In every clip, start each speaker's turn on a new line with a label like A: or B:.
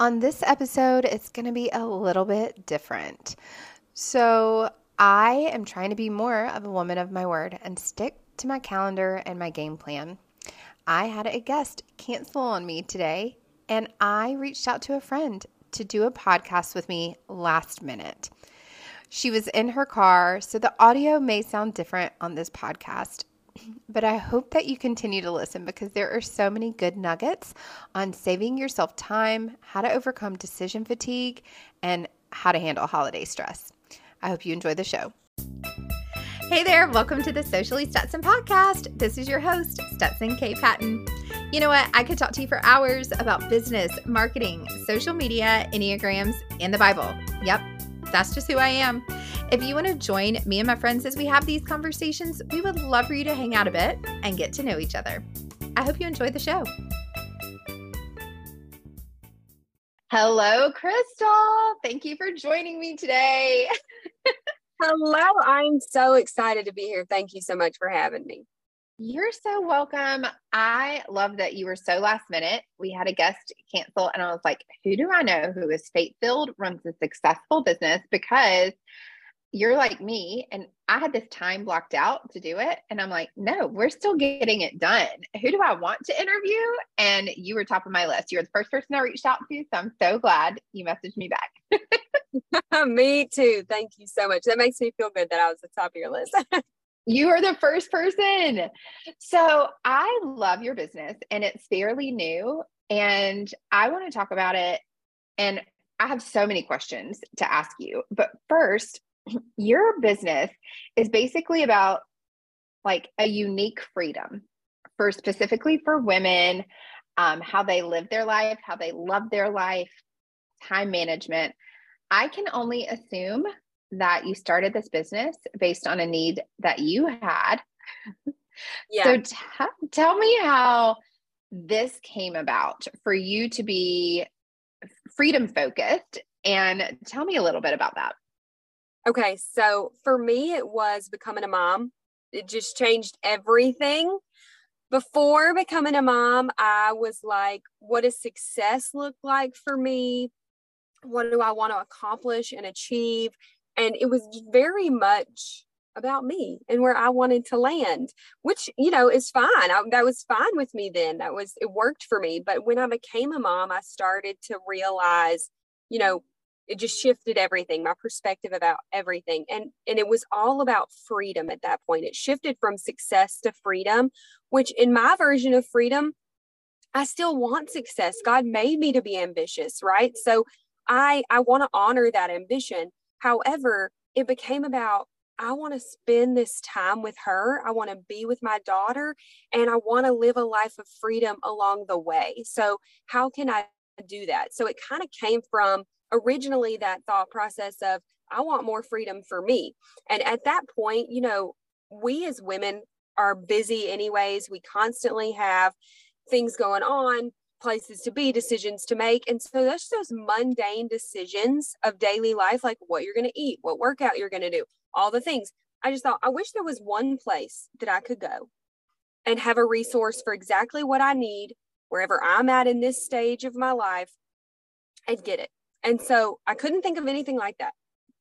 A: On this episode, it's going to be a little bit different. So, I am trying to be more of a woman of my word and stick to my calendar and my game plan. I had a guest cancel on me today, and I reached out to a friend to do a podcast with me last minute. She was in her car, so the audio may sound different on this podcast, but I hope that you continue to listen because there are so many good nuggets on saving yourself time, how to overcome decision fatigue, and how to handle holiday stress. I hope you enjoy the show. Hey there, welcome to the Socially Stetson podcast. This is your host, Stetson K. Patton. You know what? I could talk to you for hours about business, marketing, social media, Enneagrams, and the Bible. Yep, that's just who I am. If you want to join me and my friends as we have these conversations, we would love for you to hang out a bit and get to know each other. I hope you enjoyed the show. Hello, Crystal. Thank you for joining me today.
B: Hello, I'm so excited to be here. Thank you so much for having me.
A: You're so welcome. I love that you were so last minute. We had a guest cancel, and I was like, who do I know who is faith filled, runs a successful business? Because you're like me and I had this time blocked out to do it. And I'm like, no, we're still getting it done. Who do I want to interview? And you were top of my list. You were the first person I reached out to. So I'm so glad you messaged me back.
B: me too. Thank you so much. That makes me feel good that I was the top of your list.
A: you are the first person. So I love your business and it's fairly new. And I want to talk about it. And I have so many questions to ask you. But first, your business is basically about like a unique freedom for specifically for women, um, how they live their life, how they love their life, time management. I can only assume that you started this business based on a need that you had. Yeah. So t- tell me how this came about for you to be freedom focused and tell me a little bit about that.
B: Okay, so for me, it was becoming a mom. It just changed everything. Before becoming a mom, I was like, what does success look like for me? What do I want to accomplish and achieve? And it was very much about me and where I wanted to land, which, you know, is fine. I, that was fine with me then. That was, it worked for me. But when I became a mom, I started to realize, you know, it just shifted everything my perspective about everything and and it was all about freedom at that point it shifted from success to freedom which in my version of freedom i still want success god made me to be ambitious right so i i want to honor that ambition however it became about I want to spend this time with her. I want to be with my daughter and I want to live a life of freedom along the way. So, how can I do that? So, it kind of came from originally that thought process of I want more freedom for me. And at that point, you know, we as women are busy anyways. We constantly have things going on, places to be, decisions to make. And so that's those mundane decisions of daily life, like what you're going to eat, what workout you're going to do, all the things. I just thought, I wish there was one place that I could go and have a resource for exactly what I need wherever I'm at in this stage of my life and get it. And so I couldn't think of anything like that.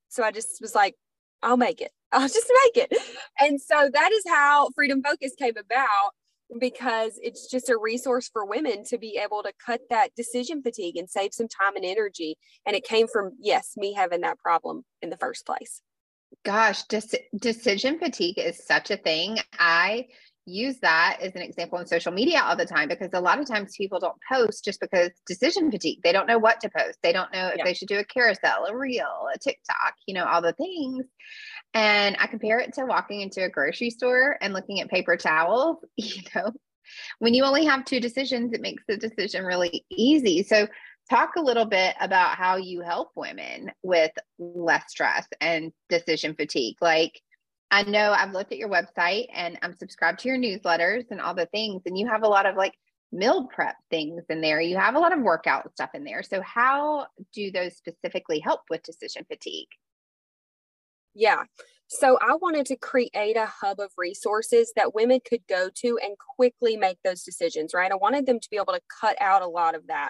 B: So I just was like, I'll make it. I'll just make it. And so that is how Freedom Focus came about because it's just a resource for women to be able to cut that decision fatigue and save some time and energy. And it came from, yes, me having that problem in the first place.
A: Gosh, just decision fatigue is such a thing. I use that as an example in social media all the time because a lot of times people don't post just because decision fatigue. They don't know what to post. They don't know if yeah. they should do a carousel, a reel, a TikTok, you know, all the things. And I compare it to walking into a grocery store and looking at paper towels, you know. When you only have two decisions, it makes the decision really easy. So talk a little bit about how you help women with less stress and decision fatigue. Like I know I've looked at your website and I'm subscribed to your newsletters and all the things, and you have a lot of like meal prep things in there. You have a lot of workout stuff in there. So, how do those specifically help with decision fatigue?
B: Yeah. So I wanted to create a hub of resources that women could go to and quickly make those decisions, right? I wanted them to be able to cut out a lot of that.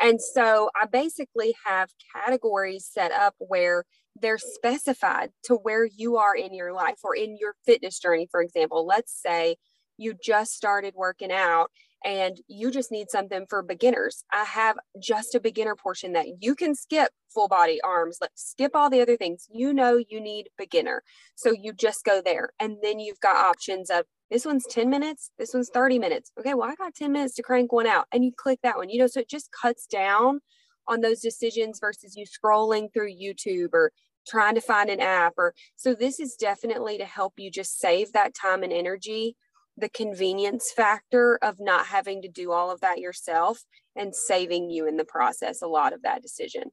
B: And so I basically have categories set up where they're specified to where you are in your life or in your fitness journey, for example. Let's say you just started working out and you just need something for beginners. I have just a beginner portion that you can skip full body arms, let's skip all the other things. You know, you need beginner. So you just go there. And then you've got options of this one's 10 minutes, this one's 30 minutes. Okay, well, I got 10 minutes to crank one out. And you click that one, you know, so it just cuts down on those decisions versus you scrolling through YouTube or trying to find an app or so this is definitely to help you just save that time and energy the convenience factor of not having to do all of that yourself and saving you in the process a lot of that decision.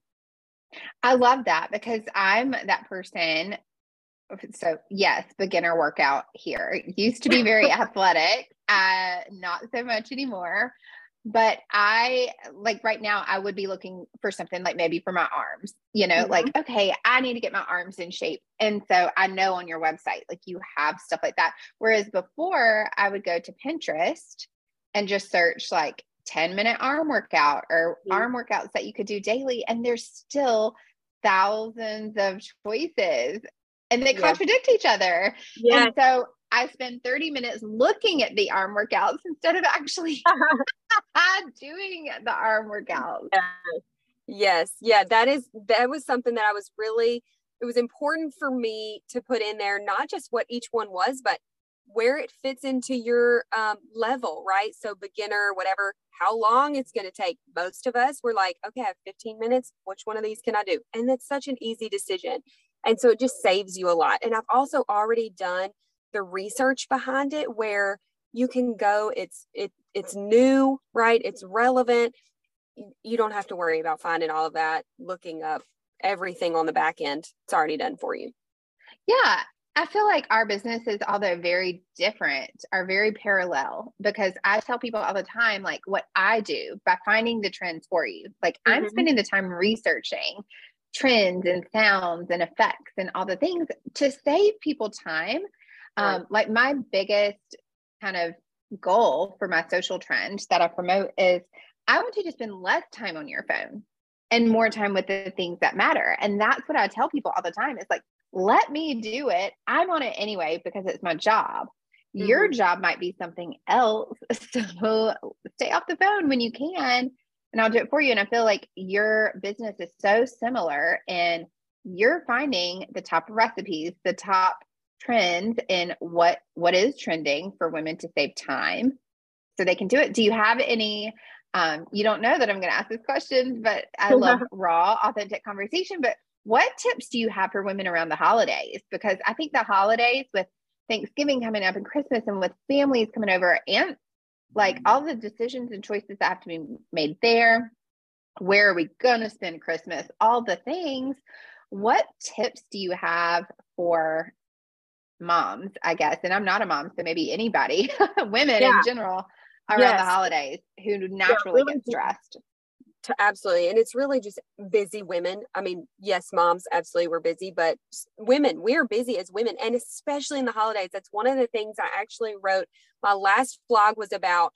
A: I love that because I'm that person. So, yes, beginner workout here. Used to be very athletic, uh, not so much anymore but I like right now, I would be looking for something like maybe for my arms, you know, mm-hmm. like, okay, I need to get my arms in shape. And so I know on your website, like you have stuff like that. Whereas before, I would go to Pinterest and just search like 10 minute arm workout or mm-hmm. arm workouts that you could do daily. And there's still thousands of choices and they yeah. contradict each other. Yeah. And so I spend 30 minutes looking at the arm workouts instead of actually doing the arm workouts.
B: Yes. yes. Yeah, that is that was something that I was really it was important for me to put in there not just what each one was, but where it fits into your um, level, right? So beginner, whatever, how long it's going to take. Most of us we're like, okay, I have 15 minutes. Which one of these can I do? And it's such an easy decision. And so it just saves you a lot. And I've also already done the research behind it where you can go it's it it's new right? It's relevant. You don't have to worry about finding all of that looking up everything on the back end. It's already done for you.
A: Yeah. I feel like our businesses although very different are very parallel because i tell people all the time like what i do by finding the trends for you. Like mm-hmm. i'm spending the time researching trends and sounds and effects and all the things to save people time um, like my biggest kind of goal for my social trend that I promote is I want you to spend less time on your phone and more time with the things that matter. And that's what I tell people all the time. It's like, let me do it. I'm on it anyway because it's my job. Mm-hmm. Your job might be something else. So stay off the phone when you can and I'll do it for you. And I feel like your business is so similar and you're finding the top recipes, the top trends in what what is trending for women to save time so they can do it. Do you have any um, you don't know that i'm going to ask this question but i love raw authentic conversation but what tips do you have for women around the holidays? Because i think the holidays with thanksgiving coming up and christmas and with families coming over and like all the decisions and choices that have to be made there where are we going to spend christmas all the things. What tips do you have for moms, I guess, and I'm not a mom, so maybe anybody, women yeah. in general around yes. the holidays who naturally yeah, get stressed.
B: To absolutely. And it's really just busy women. I mean, yes, moms absolutely were busy, but women, we're busy as women. And especially in the holidays, that's one of the things I actually wrote. My last vlog was about,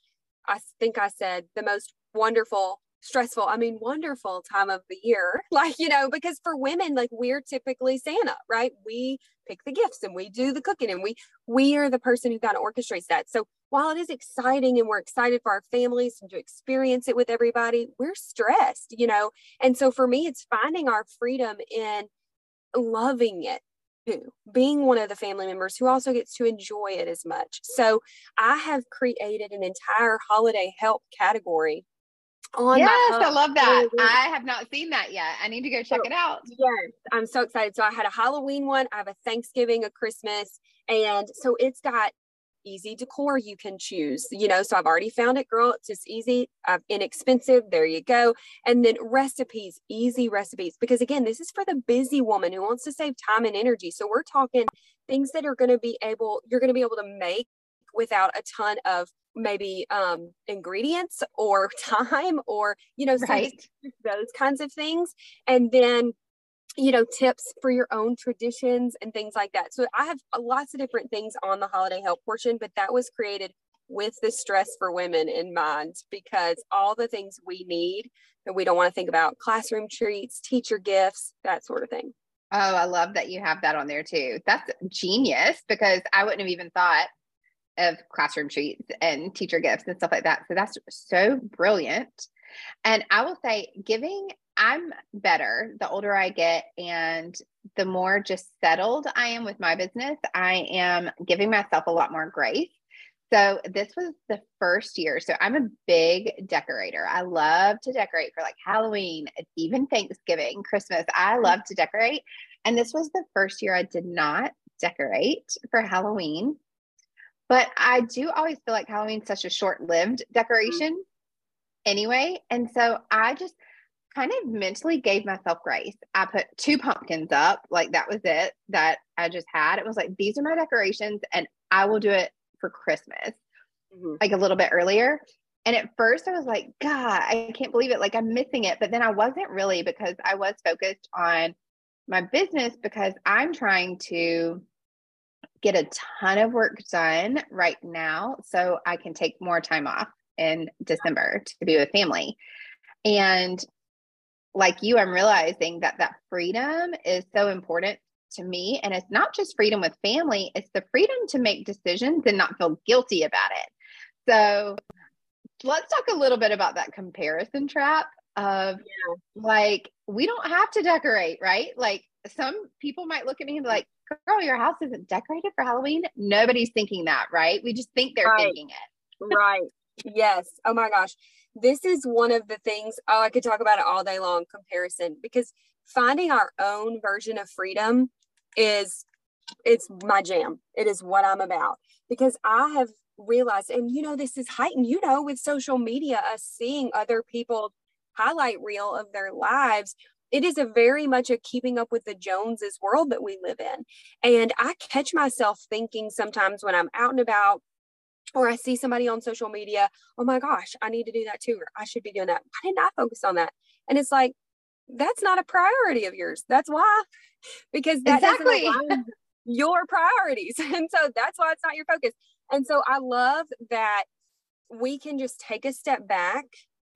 B: I think I said, the most wonderful stressful i mean wonderful time of the year like you know because for women like we're typically santa right we pick the gifts and we do the cooking and we we are the person who kind of orchestrates that so while it is exciting and we're excited for our families and to experience it with everybody we're stressed you know and so for me it's finding our freedom in loving it too, being one of the family members who also gets to enjoy it as much. So I have created an entire holiday help category
A: yes, I love that. I have not seen that yet. I need to go check so, it out.
B: Yes, I'm so excited. So I had a Halloween one, I have a Thanksgiving, a Christmas, and so it's got easy decor you can choose. You know, so I've already found it, girl. It's just easy, uh, inexpensive. There you go. And then recipes, easy recipes, because again, this is for the busy woman who wants to save time and energy. So we're talking things that are going to be able, you're going to be able to make without a ton of maybe um, ingredients or time or you know right. those kinds of things and then you know, tips for your own traditions and things like that. So I have lots of different things on the holiday help portion, but that was created with the stress for women in mind because all the things we need that we don't want to think about classroom treats, teacher gifts, that sort of thing.
A: Oh, I love that you have that on there too. That's genius because I wouldn't have even thought of classroom treats and teacher gifts and stuff like that. So that's so brilliant. And I will say, giving, I'm better the older I get and the more just settled I am with my business. I am giving myself a lot more grace so this was the first year. So I'm a big decorator. I love to decorate for like Halloween, even Thanksgiving, Christmas. I mm-hmm. love to decorate. And this was the first year I did not decorate for Halloween. But I do always feel like Halloween's such a short-lived decoration mm-hmm. anyway. And so I just kind of mentally gave myself grace. I put two pumpkins up, like that was it that I just had. It was like, these are my decorations, and I will do it for Christmas, mm-hmm. like a little bit earlier. And at first I was like, God, I can't believe it. Like I'm missing it. But then I wasn't really because I was focused on my business because I'm trying to get a ton of work done right now so I can take more time off in December to be with family. And like you, I'm realizing that that freedom is so important to me. And it's not just freedom with family, it's the freedom to make decisions and not feel guilty about it. So let's talk a little bit about that comparison trap of yeah. like, we don't have to decorate, right? Like, some people might look at me and be like, girl, your house isn't decorated for Halloween. Nobody's thinking that, right? We just think they're right. thinking it.
B: right. Yes. Oh my gosh. This is one of the things, oh, I could talk about it all day long comparison because finding our own version of freedom is it's my jam. It is what I'm about because I have realized, and you know, this is heightened, you know, with social media, us seeing other people highlight reel of their lives. It is a very much a keeping up with the Joneses world that we live in. And I catch myself thinking sometimes when I'm out and about or I see somebody on social media, oh my gosh, I need to do that too, or I should be doing that. Why didn't I focus on that? And it's like, that's not a priority of yours. That's why, because that exactly. doesn't align your priorities. And so that's why it's not your focus. And so I love that we can just take a step back.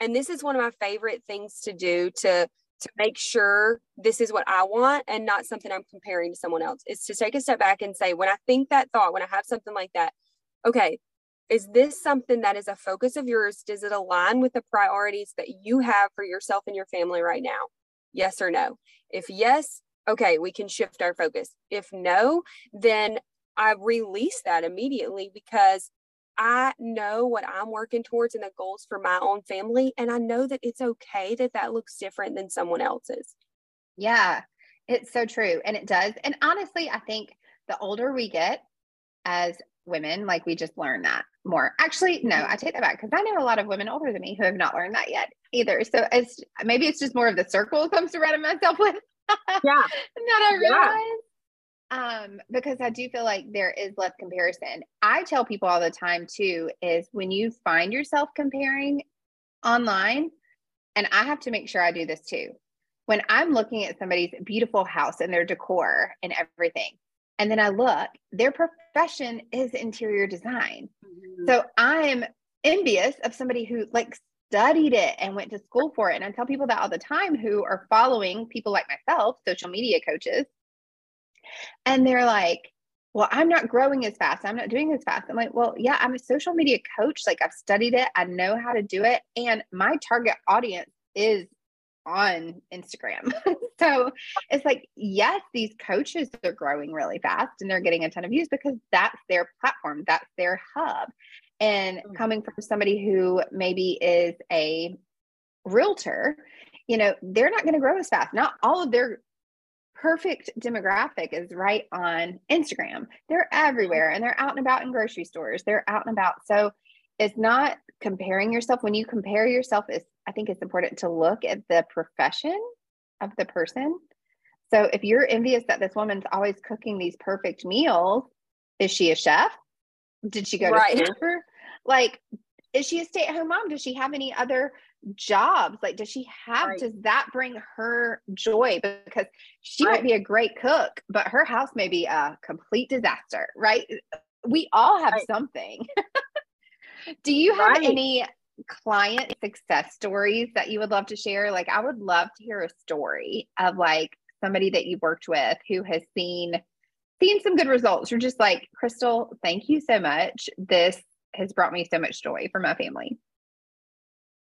B: And this is one of my favorite things to do to to make sure this is what I want and not something I'm comparing to someone else. Is to take a step back and say, when I think that thought, when I have something like that, okay, is this something that is a focus of yours? Does it align with the priorities that you have for yourself and your family right now? Yes or no? If yes, okay, we can shift our focus. If no, then I release that immediately because I know what I'm working towards and the goals for my own family. And I know that it's okay that that looks different than someone else's.
A: Yeah, it's so true. And it does. And honestly, I think the older we get as women, like we just learn that more. Actually, no, mm-hmm. I take that back because I know a lot of women older than me who have not learned that yet either. So it's maybe it's just more of the circles I'm surrounding myself with.
B: Yeah.
A: that I realize. Yeah. Um, because I do feel like there is less comparison. I tell people all the time too, is when you find yourself comparing online, and I have to make sure I do this too. When I'm looking at somebody's beautiful house and their decor and everything, and then I look, their profession is interior design. Mm-hmm. So I'm envious of somebody who like studied it and went to school for it. And I tell people that all the time who are following people like myself, social media coaches. And they're like, well, I'm not growing as fast. I'm not doing as fast. I'm like, well, yeah, I'm a social media coach. Like I've studied it. I know how to do it. And my target audience is on Instagram. so it's like, yes, these coaches are growing really fast and they're getting a ton of views because that's their platform, that's their hub. And mm-hmm. coming from somebody who maybe is a realtor, you know, they're not going to grow as fast. Not all of their perfect demographic is right on Instagram. They're everywhere and they're out and about in grocery stores. They're out and about. So it's not comparing yourself. When you compare yourself, is I think it's important to look at the profession of the person. So if you're envious that this woman's always cooking these perfect meals, is she a chef? Did she go right. to school for like, is she a stay at home mom? Does she have any other jobs? Like, does she have,
B: Right.
A: does that bring her joy? Because she
B: Right.
A: might be a great cook, but her house may be a complete disaster, right? We all have
B: Right.
A: something. Do you have any client success stories that you would love to share? Like, I would love to hear a story of like somebody that you've worked with who has seen seen some good results. You're just like, Crystal, thank you so much. This has brought me so much joy for my family.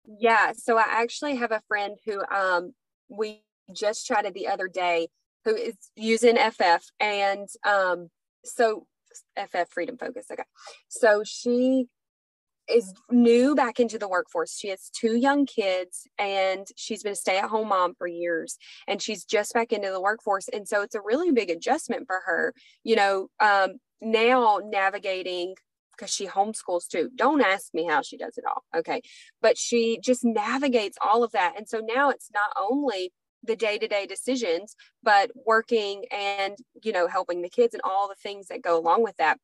B: Yeah, so I actually have a friend who um we just chatted the other day who is using FF and um so FF Freedom Focus. Okay. So she is new back into the workforce. She has two young kids and she's been a stay-at-home mom for years and she's just back into the workforce and so it's a really big adjustment for her. You know, um now navigating because she homeschools too. Don't ask me how she does it all. Okay. But she just navigates all of that. And so now it's not only the day-to-day decisions, but working and, you know, helping the kids and all the things that go along with that.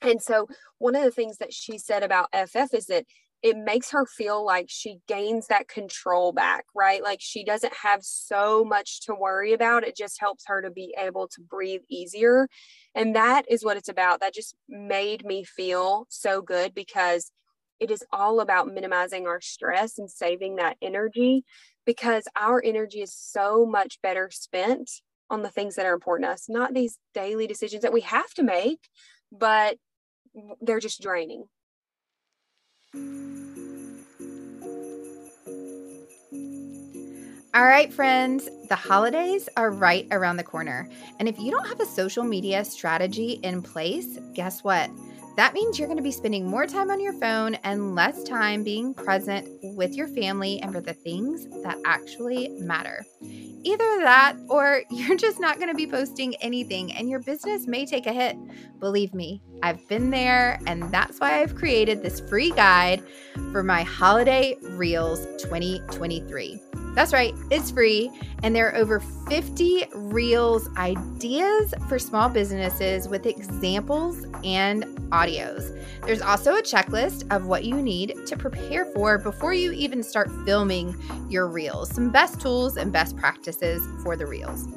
B: And so one of the things that she said about FF is that it makes her feel like she gains that control back, right? Like she doesn't have so much to worry about. It just helps her to be able to breathe easier. And that is what it's about. That just made me feel so good because it is all about minimizing our stress and saving that energy because our energy is so much better spent on the things that are important to us, not these daily decisions that we have to make, but they're just draining.
C: All right, friends, the holidays are right around the corner. And if you don't have a social media strategy in place, guess what? That means you're going to be spending more time on your phone and less time being present with your family and for the things that actually matter. Either that or you're just not going to be posting anything and your business may take a hit. Believe me, I've been there, and that's why I've created this free guide for my Holiday Reels 2023. That's right, it's free, and there are over 50 Reels ideas for small businesses with examples and audios. There's also a checklist of what you need to prepare for before you even start filming your Reels, some best tools and best practices for the Reels.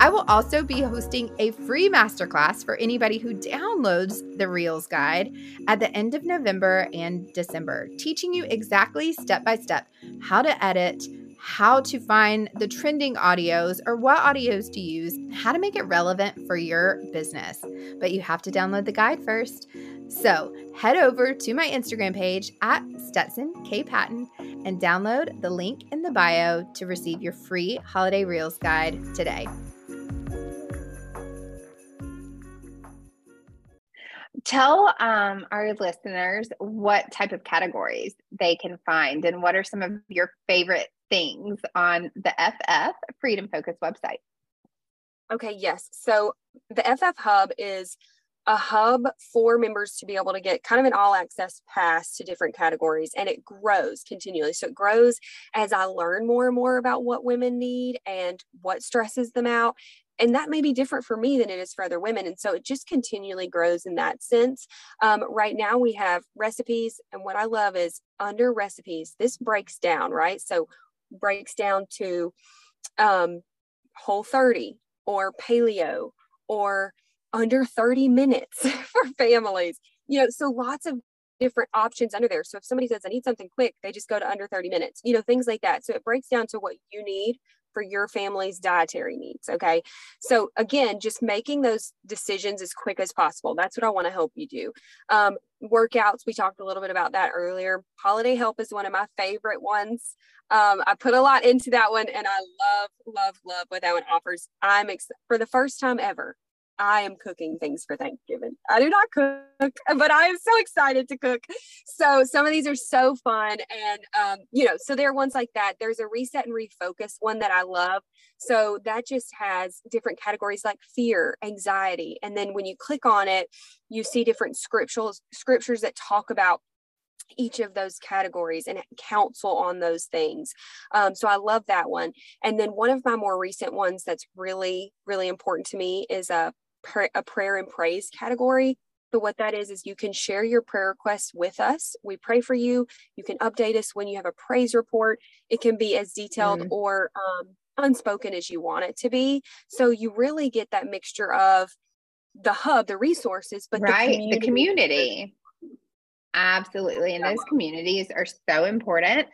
C: I will also be hosting a free masterclass for anybody who downloads the Reels guide at the end of November and December, teaching you exactly step by step how to edit, how to find the trending audios or what audios to use, how to make it relevant for your business. But you have to download the guide first. So head over to my Instagram page at Stetson K Patton and download the link in the bio to receive your free holiday reels guide today.
A: Tell um, our listeners what type of categories they can find and what are some of your favorite things on the FF Freedom Focus website.
B: Okay, yes. So the FF Hub is a hub for members to be able to get kind of an all access pass to different categories and it grows continually. So it grows as I learn more and more about what women need and what stresses them out. And that may be different for me than it is for other women. And so it just continually grows in that sense. Um, right now, we have recipes. And what I love is under recipes, this breaks down, right? So breaks down to um, whole 30 or paleo or under 30 minutes for families. You know, so lots of different options under there. So if somebody says, I need something quick, they just go to under 30 minutes, you know, things like that. So it breaks down to what you need for your family's dietary needs. Okay. So again, just making those decisions as quick as possible. That's what I want to help you do. Um, workouts, we talked a little bit about that earlier. Holiday Help is one of my favorite ones. Um, I put a lot into that one and I love, love, love what that one offers. I'm ex- for the first time ever. I am cooking things for Thanksgiving. I do not cook, but I am so excited to cook. So some of these are so fun. And, um, you know, so there are ones like that. There's a reset and refocus one that I love. So that just has different categories like fear, anxiety. And then when you click on it, you see different scriptures, scriptures that talk about each of those categories and counsel on those things. Um, so I love that one. And then one of my more recent ones that's really, really important to me is a, a prayer and praise category. but what that is, is you can share your prayer requests with us. We pray for you. You can update us when you have a praise report. It can be as detailed mm. or um, unspoken as you want it to be. So you really get that mixture of the hub, the resources, but
A: right, the community. The community. Absolutely. And those communities are so important.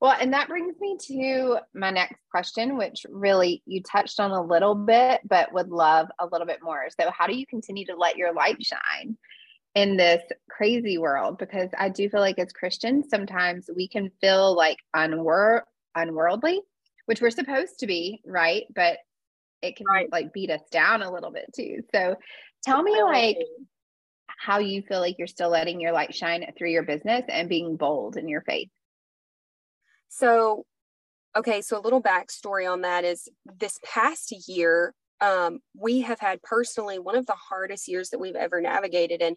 A: Well, and that brings me to my next question, which really you touched on a little bit, but would love a little bit more. So, how do you continue to let your light shine in this crazy world? Because I do feel like as Christians, sometimes we can feel like unwor- unworldly, which we're supposed to be, right? But it can right. like beat us down a little bit too. So, tell me, like, how you feel like you're still letting your light shine through your business and being bold in your faith.
B: So, okay, so a little backstory on that is this past year, um, we have had personally one of the hardest years that we've ever navigated. And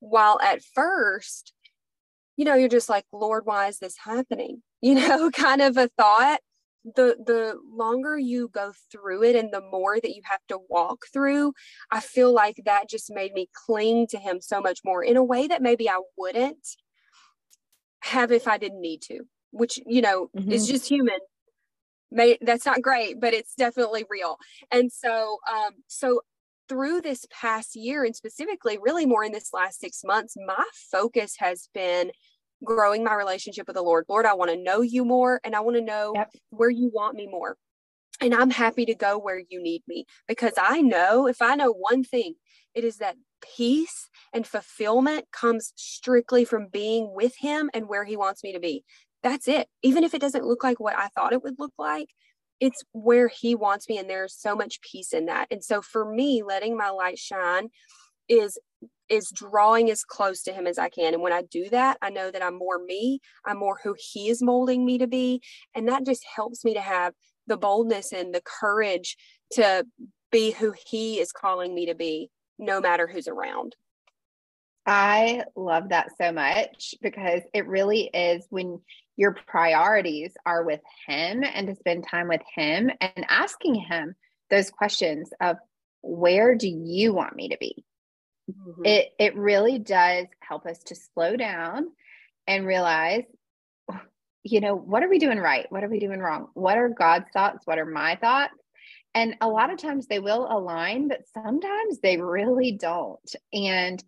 B: while at first, you know, you're just like, Lord, why is this happening? You know, kind of a thought the the longer you go through it and the more that you have to walk through i feel like that just made me cling to him so much more in a way that maybe i wouldn't have if i didn't need to which you know mm-hmm. is just human May, that's not great but it's definitely real and so um so through this past year and specifically really more in this last six months my focus has been growing my relationship with the Lord. Lord, I want to know you more and I want to know yep. where you want me more. And I'm happy to go where you need me because I know if I know one thing, it is that peace and fulfillment comes strictly from being with Him and where He wants me to be. That's it. Even if it doesn't look like what I thought it would look like, it's where He wants me. And there's so much peace in that. And so for me, letting my light shine is is drawing as close to him as I can. And when I do that, I know that I'm more me, I'm more who he is molding me to be. And that just helps me to have the boldness and the courage to be who he is calling me to be, no matter who's around.
A: I love that so much because it really is when your priorities are with him and to spend time with him and asking him those questions of where do you want me to be? Mm-hmm. It it really does help us to slow down and realize you know, what are we doing right? What are we doing wrong? What are God's thoughts? What are my thoughts? And a lot of times they will align, but sometimes they really don't. And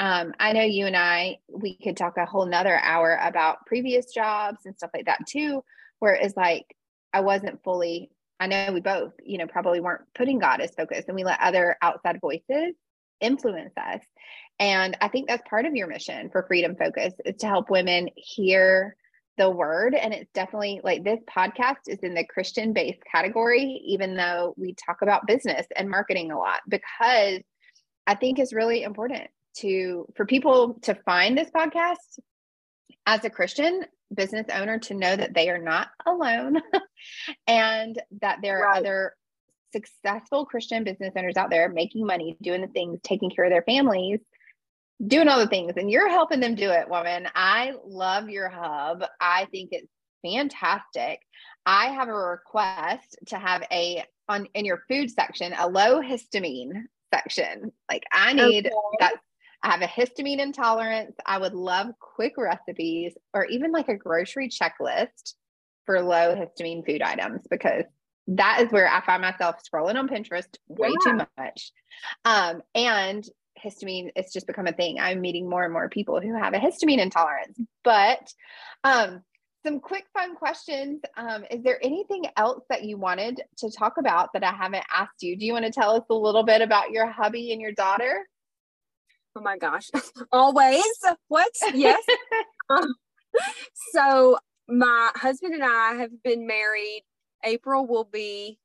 A: um, I know you and I, we could talk a whole nother hour about previous jobs and stuff like that too, where it's like I wasn't fully, I know we both, you know, probably weren't putting God as focus and we let other outside voices influence us. And I think that's part of your mission for Freedom Focus is to help women hear the word. And it's definitely like this podcast is in the Christian based category, even though we talk about business and marketing a lot, because I think it's really important to for people to find this podcast as a Christian business owner to know that they are not alone and that there are other successful Christian business owners out there making money, doing the things, taking care of their families, doing all the things, and you're helping them do it, woman. I love your hub. I think it's fantastic. I have a request to have a on in your food section a low histamine section. Like I need okay. that. I have a histamine intolerance. I would love quick recipes or even like a grocery checklist for low histamine food items because that is where I find myself scrolling on Pinterest way yeah. too much. Um, and histamine, it's just become a thing. I'm meeting more and more people who have a histamine intolerance. But um, some quick fun questions. Um, is there anything else that you wanted to talk about that I haven't asked you? Do you want to tell us a little bit about your hubby and your daughter?
B: Oh my gosh, always. What? Yes. um, so, my husband and I have been married April will be,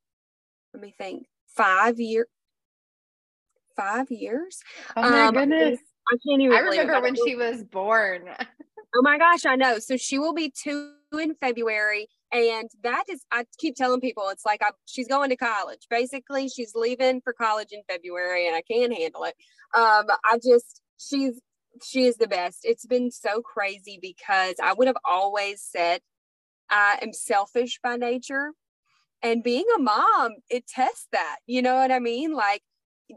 B: let me think, five year, five years.
A: Oh my um, goodness! I can't even. I remember when she was born.
B: oh my gosh, I know. So she will be two in February, and that is, I keep telling people, it's like I, she's going to college. Basically, she's leaving for college in February, and I can't handle it. Um, I just, she's she is the best. It's been so crazy because I would have always said I am selfish by nature and being a mom it tests that you know what i mean like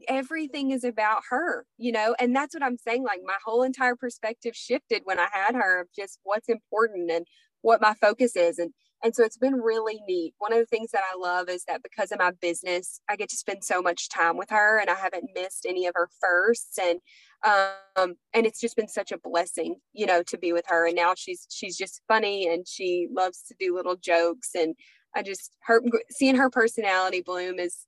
B: everything is about her, you know, and that's what I'm saying. Like my whole entire perspective shifted when I had her of just what's important and what my focus is. And and so it's been really neat. One of the things that I love is that because of my business, I get to spend so much time with her and I haven't missed any of her firsts. And um and it's just been such a blessing, you know, to be with her. And now she's she's just funny and she loves to do little jokes and I just her seeing her personality bloom is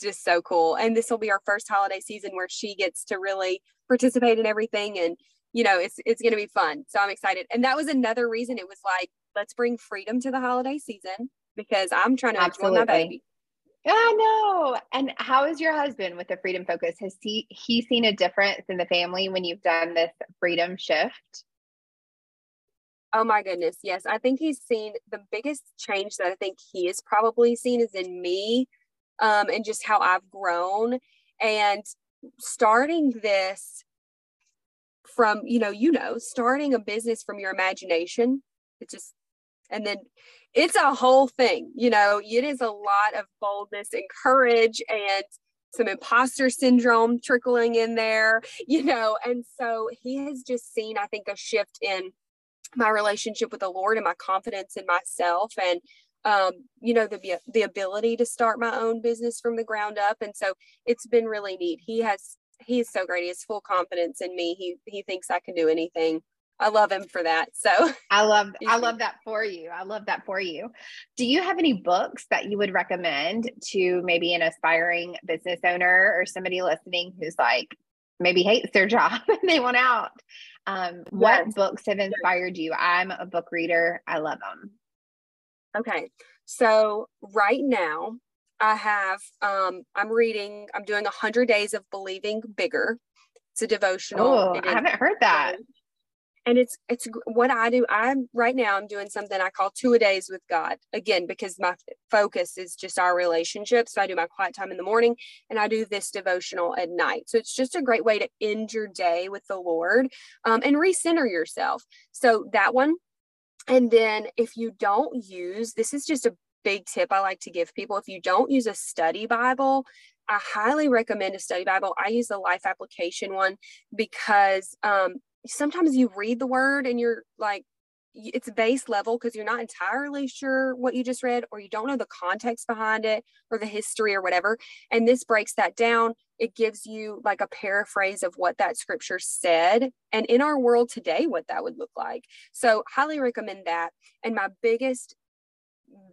B: just so cool. And this will be our first holiday season where she gets to really participate in everything and you know it's it's going to be fun so i'm excited and that was another reason it was like let's bring freedom to the holiday season because i'm trying to Absolutely. enjoy my baby
A: I know. And how is your husband with the freedom focus? Has he he seen a difference in the family when you've done this freedom shift?
B: Oh my goodness. Yes. I think he's seen the biggest change that I think he has probably seen is in me um, and just how I've grown. And starting this from, you know, you know, starting a business from your imagination, it just, and then it's a whole thing, you know, it is a lot of boldness and courage and some imposter syndrome trickling in there, you know, and so he has just seen, I think, a shift in my relationship with the Lord and my confidence in myself and um, you know the the ability to start my own business from the ground up. And so it's been really neat. He has he's so great. He has full confidence in me. He he thinks i can do anything. I love him for that. So
A: i love i love that for you. I love that for you. Do you have any books that you would recommend to maybe an aspiring business owner or somebody listening who's like maybe hates their job and they want out um, yes. what books have inspired you i'm a book reader i love them
B: Okay. So right now I have um I'm reading I'm doing 100 days of believing bigger. It's a devotional.
A: Oh, I haven't heard that.
B: And it's it's what I do. I'm right now I'm doing something I call two a days with God. Again, because my focus is just our relationship. So I do my quiet time in the morning and I do this devotional at night. So it's just a great way to end your day with the Lord um, and recenter yourself. So that one and then if you don't use, this is just a big tip I like to give people. If you don't use a study Bible, I highly recommend a study Bible. I use the life application one because um, sometimes you read the word and you're like, it's base level because you're not entirely sure what you just read or you don't know the context behind it or the history or whatever and this breaks that down. It gives you like a paraphrase of what that scripture said and in our world today what that would look like. So highly recommend that and my biggest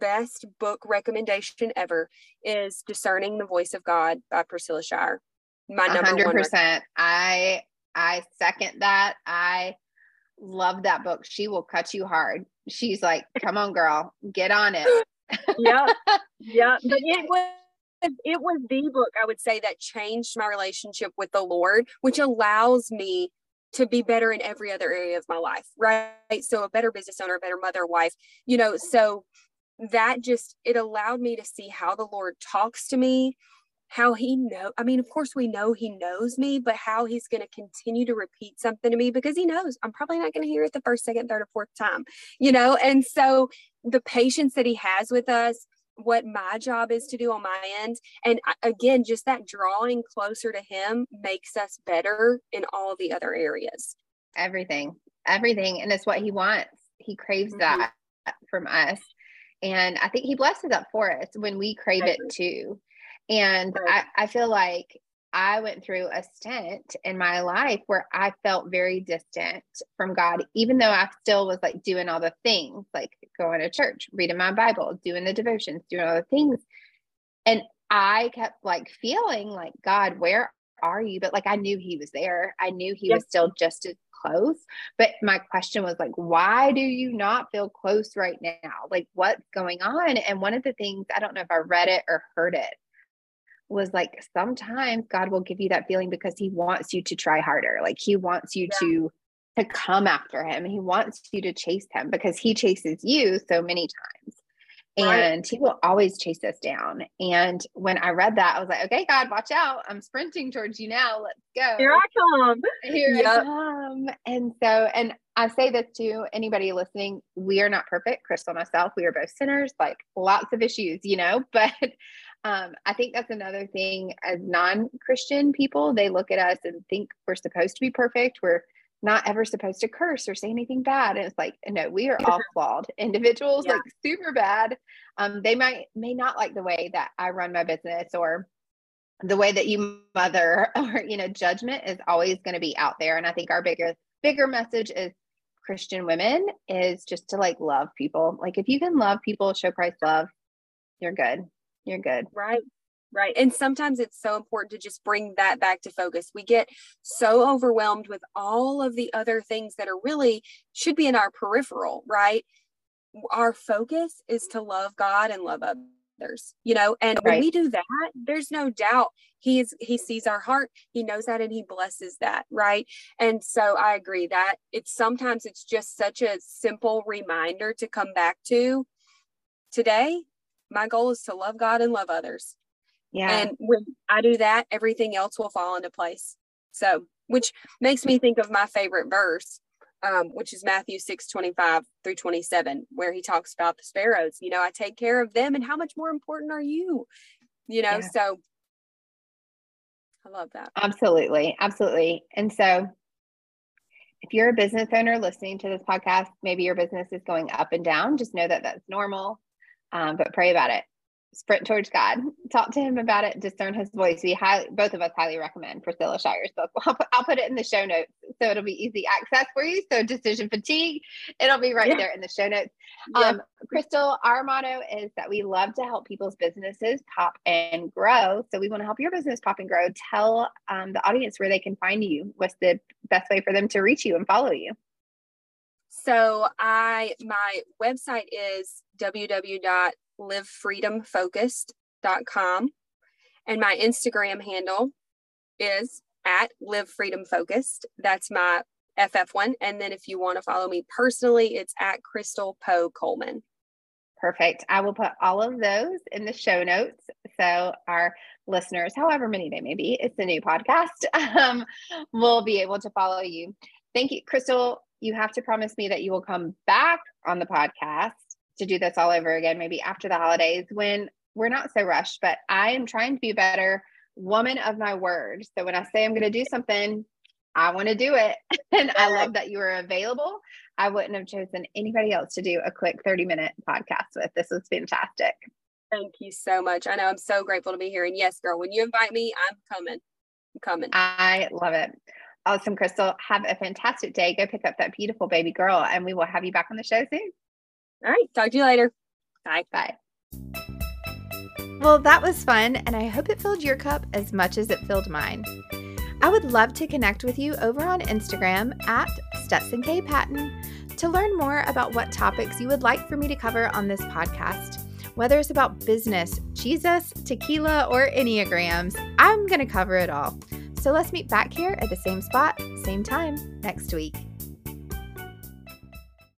B: best book recommendation ever is discerning the voice of god by priscilla shirer
A: my number 100% one i i second that i love that book. She will cut you hard. She's like, come on, girl, get on it.
B: yeah. Yeah. But it was it was the book I would say that changed my relationship with the Lord, which allows me to be better in every other area of my life. Right. So a better business owner, a better mother, wife, you know, so that just it allowed me to see how the Lord talks to me how he know i mean of course we know he knows me but how he's going to continue to repeat something to me because he knows i'm probably not going to hear it the first second third or fourth time you know? And so the patience that he has with us what my job is to do on my end and again just that drawing closer to him makes us better in all the other areas.
A: Everything everything and it's what he wants. He craves mm-hmm. that from us and i think he blesses that for us when we crave it too and right. I, I feel like I went through a stint in my life where I felt very distant from God, even though I still was like doing all the things, like going to church, reading my Bible, doing the devotions, doing all the things. And I kept like feeling like, God, where are you? But like I knew He was there. I knew He was still just as close. But my question was like, why do you not feel close right now? Like, what's going on? And one of the things, I don't know if I read it or heard it, was like sometimes God will give you that feeling because he wants you to try harder. Like he wants you yeah. to to come after him. He wants you to chase him because he chases you so many times. Right. And he will always chase us down. And when I read that, I was like, okay, God, watch out. I'm sprinting towards you now. Let's go.
B: Here I come.
A: Here yep. I come. And so, and I say this to anybody listening we are not perfect. Crystal and myself, we are both sinners, like lots of issues, you know, but Um, I think that's another thing as non Christian people, they look at us and think we're supposed to be perfect. We're not ever supposed to curse or say anything bad. And it's like, no, we are all flawed individuals, yeah. like super bad. Um, they might may not like the way that I run my business or the way that you mother or you know, judgment is always going to be out there. And I think our bigger bigger message is Christian women is just to like love people. Like if you can love people, show Christ love, you're good. You're good.
B: Right. Right. And sometimes it's so important to just bring that back to focus. We get so overwhelmed with all of the other things that are really should be in our peripheral, right? Our focus is to love God and love others, you know, and when we do that, there's no doubt he is he sees our heart, he knows that and he blesses that, right? And so I agree that it's sometimes it's just such a simple reminder to come back to today. My goal is to love God and love others yeah. And when I do that, everything else will fall into place. So, which makes me think of my favorite verse, um, which is Matthew 6 25 through 27, where he talks about the sparrows. You know, I take care of them, and how much more important are you? You know, yeah. so I love that.
A: Absolutely. Absolutely. And so, if you're a business owner listening to this podcast, maybe your business is going up and down, just know that that's normal, um, but pray about it sprint towards God. Talk to him about it. Discern his voice. We highly, both of us highly recommend Priscilla Shirer's book. I'll put, I'll put, it in the show notes so it'll be easy access for you. So decision fatigue, it'll be right yeah. there in the show notes. Yeah. Um, Crystal, our motto is that we love to help people's businesses pop and grow. So we want to help your business pop and grow. Tell um, the audience where they can find you. What's the best way for them to reach you and follow you?
B: So I my website is www livefreedomfocused.com. And my Instagram handle is at Live Freedom Focused. That's my FF one. And then if you want to follow me personally, it's at Crystal Poe Coleman.
A: Perfect. I will put all of those in the show notes. So our listeners, however many they may be, it's a new podcast, um, will be able to follow you. Thank you, Crystal. You have to promise me that you will come back on the podcast to do this all over again, maybe after the holidays when we're not so rushed, but I am trying to be a better woman of my word. So when I say I'm going to do something, I want to do it. and I love that you are available. I wouldn't have chosen anybody else to do a quick 30 minute podcast with. This was fantastic.
B: Thank you so much. I know I'm so grateful to be here. And yes, girl, when you invite me, I'm coming. I'm coming.
A: I love it. Awesome, Crystal. Have a fantastic day. Go pick up that beautiful baby girl, and we will have you back on the show soon.
B: All right. Talk to you later. Bye.
A: Bye.
C: Well, that was fun, and I hope it filled your cup as much as it filled mine. I would love to connect with you over on Instagram at Stetson K. Patton to learn more about what topics you would like for me to cover on this podcast. Whether it's about business, Jesus, tequila, or Enneagrams, I'm going to cover it all. So let's meet back here at the same spot, same time next week.